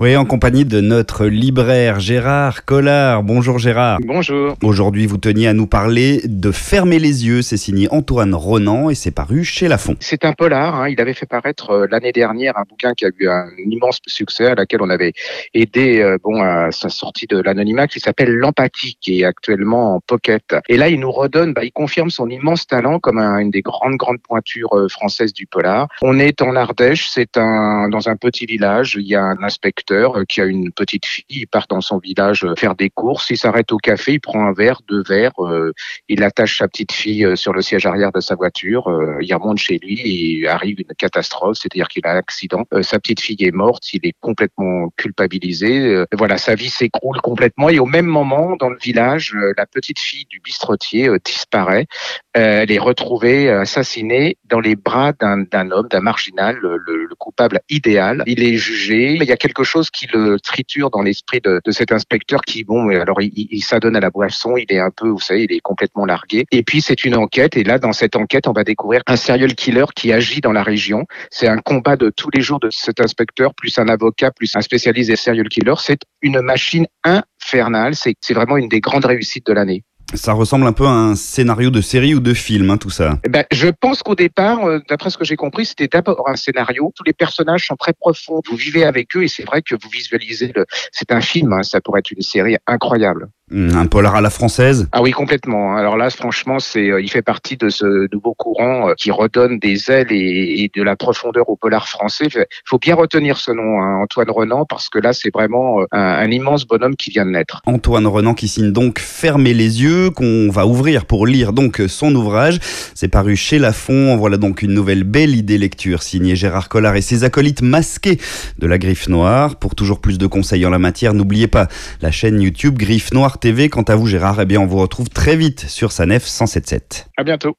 Oui, en compagnie de notre libraire Gérard Collard. Bonjour Gérard. Bonjour. Aujourd'hui, vous teniez à nous parler de Fermer les yeux. C'est signé Antoine Ronan et c'est paru chez Lafon. C'est un polar. Hein. Il avait fait paraître euh, l'année dernière un bouquin qui a eu un immense succès, à laquelle on avait aidé euh, bon à sa sortie de l'anonymat, qui s'appelle L'empathie, qui est actuellement en pocket. Et là, il nous redonne, bah, il confirme son immense talent comme une des grandes grandes pointures euh, françaises du polar. On est en Ardèche. C'est un dans un petit village. Il y a un inspecteur euh, qui a une petite fille, il part dans son village euh, faire des courses, il s'arrête au café, il prend un verre, deux verres, euh, il attache sa petite fille sur le siège arrière de sa voiture, il remonte chez lui et arrive une catastrophe, c'est-à-dire qu'il a un accident, sa petite fille est morte, il est complètement culpabilisé, voilà, sa vie s'écroule complètement et au même moment, dans le village, la petite fille du bistrotier disparaît, elle est retrouvée assassinée dans les bras d'un homme, d'un marginal, le, le coupable idéal, il est jugé, il y a quelque chose chose qui le triture dans l'esprit de, de, cet inspecteur qui, bon, alors il, il, s'adonne à la boisson, il est un peu, vous savez, il est complètement largué. Et puis c'est une enquête, et là, dans cette enquête, on va découvrir un serial killer qui agit dans la région. C'est un combat de tous les jours de cet inspecteur, plus un avocat, plus un spécialiste des serial killers. C'est une machine infernale. C'est vraiment une des grandes réussites de l'année. Ça ressemble un peu à un scénario de série ou de film, hein, tout ça. Eh ben, je pense qu'au départ, euh, d'après ce que j'ai compris, c'était d'abord un scénario. Tous les personnages sont très profonds. Vous vivez avec eux et c'est vrai que vous visualisez. Le... C'est un film. Hein, ça pourrait être une série incroyable. Hmm, un polar à la française Ah oui, complètement. Alors là, franchement, c'est, euh, il fait partie de ce nouveau courant euh, qui redonne des ailes et, de la profondeur au polar français. Il faut bien retenir ce nom, hein, Antoine Renan, parce que là, c'est vraiment un, un, immense bonhomme qui vient de naître. Antoine Renan qui signe donc Fermez les yeux, qu'on va ouvrir pour lire donc son ouvrage. C'est paru chez Lafon. Voilà donc une nouvelle belle idée lecture signée Gérard Collard et ses acolytes masqués de la Griffe Noire. Pour toujours plus de conseils en la matière, n'oubliez pas la chaîne YouTube Griffe Noire TV. Quant à vous, Gérard, eh bien, on vous retrouve très vite sur Sanef 177. À bientôt.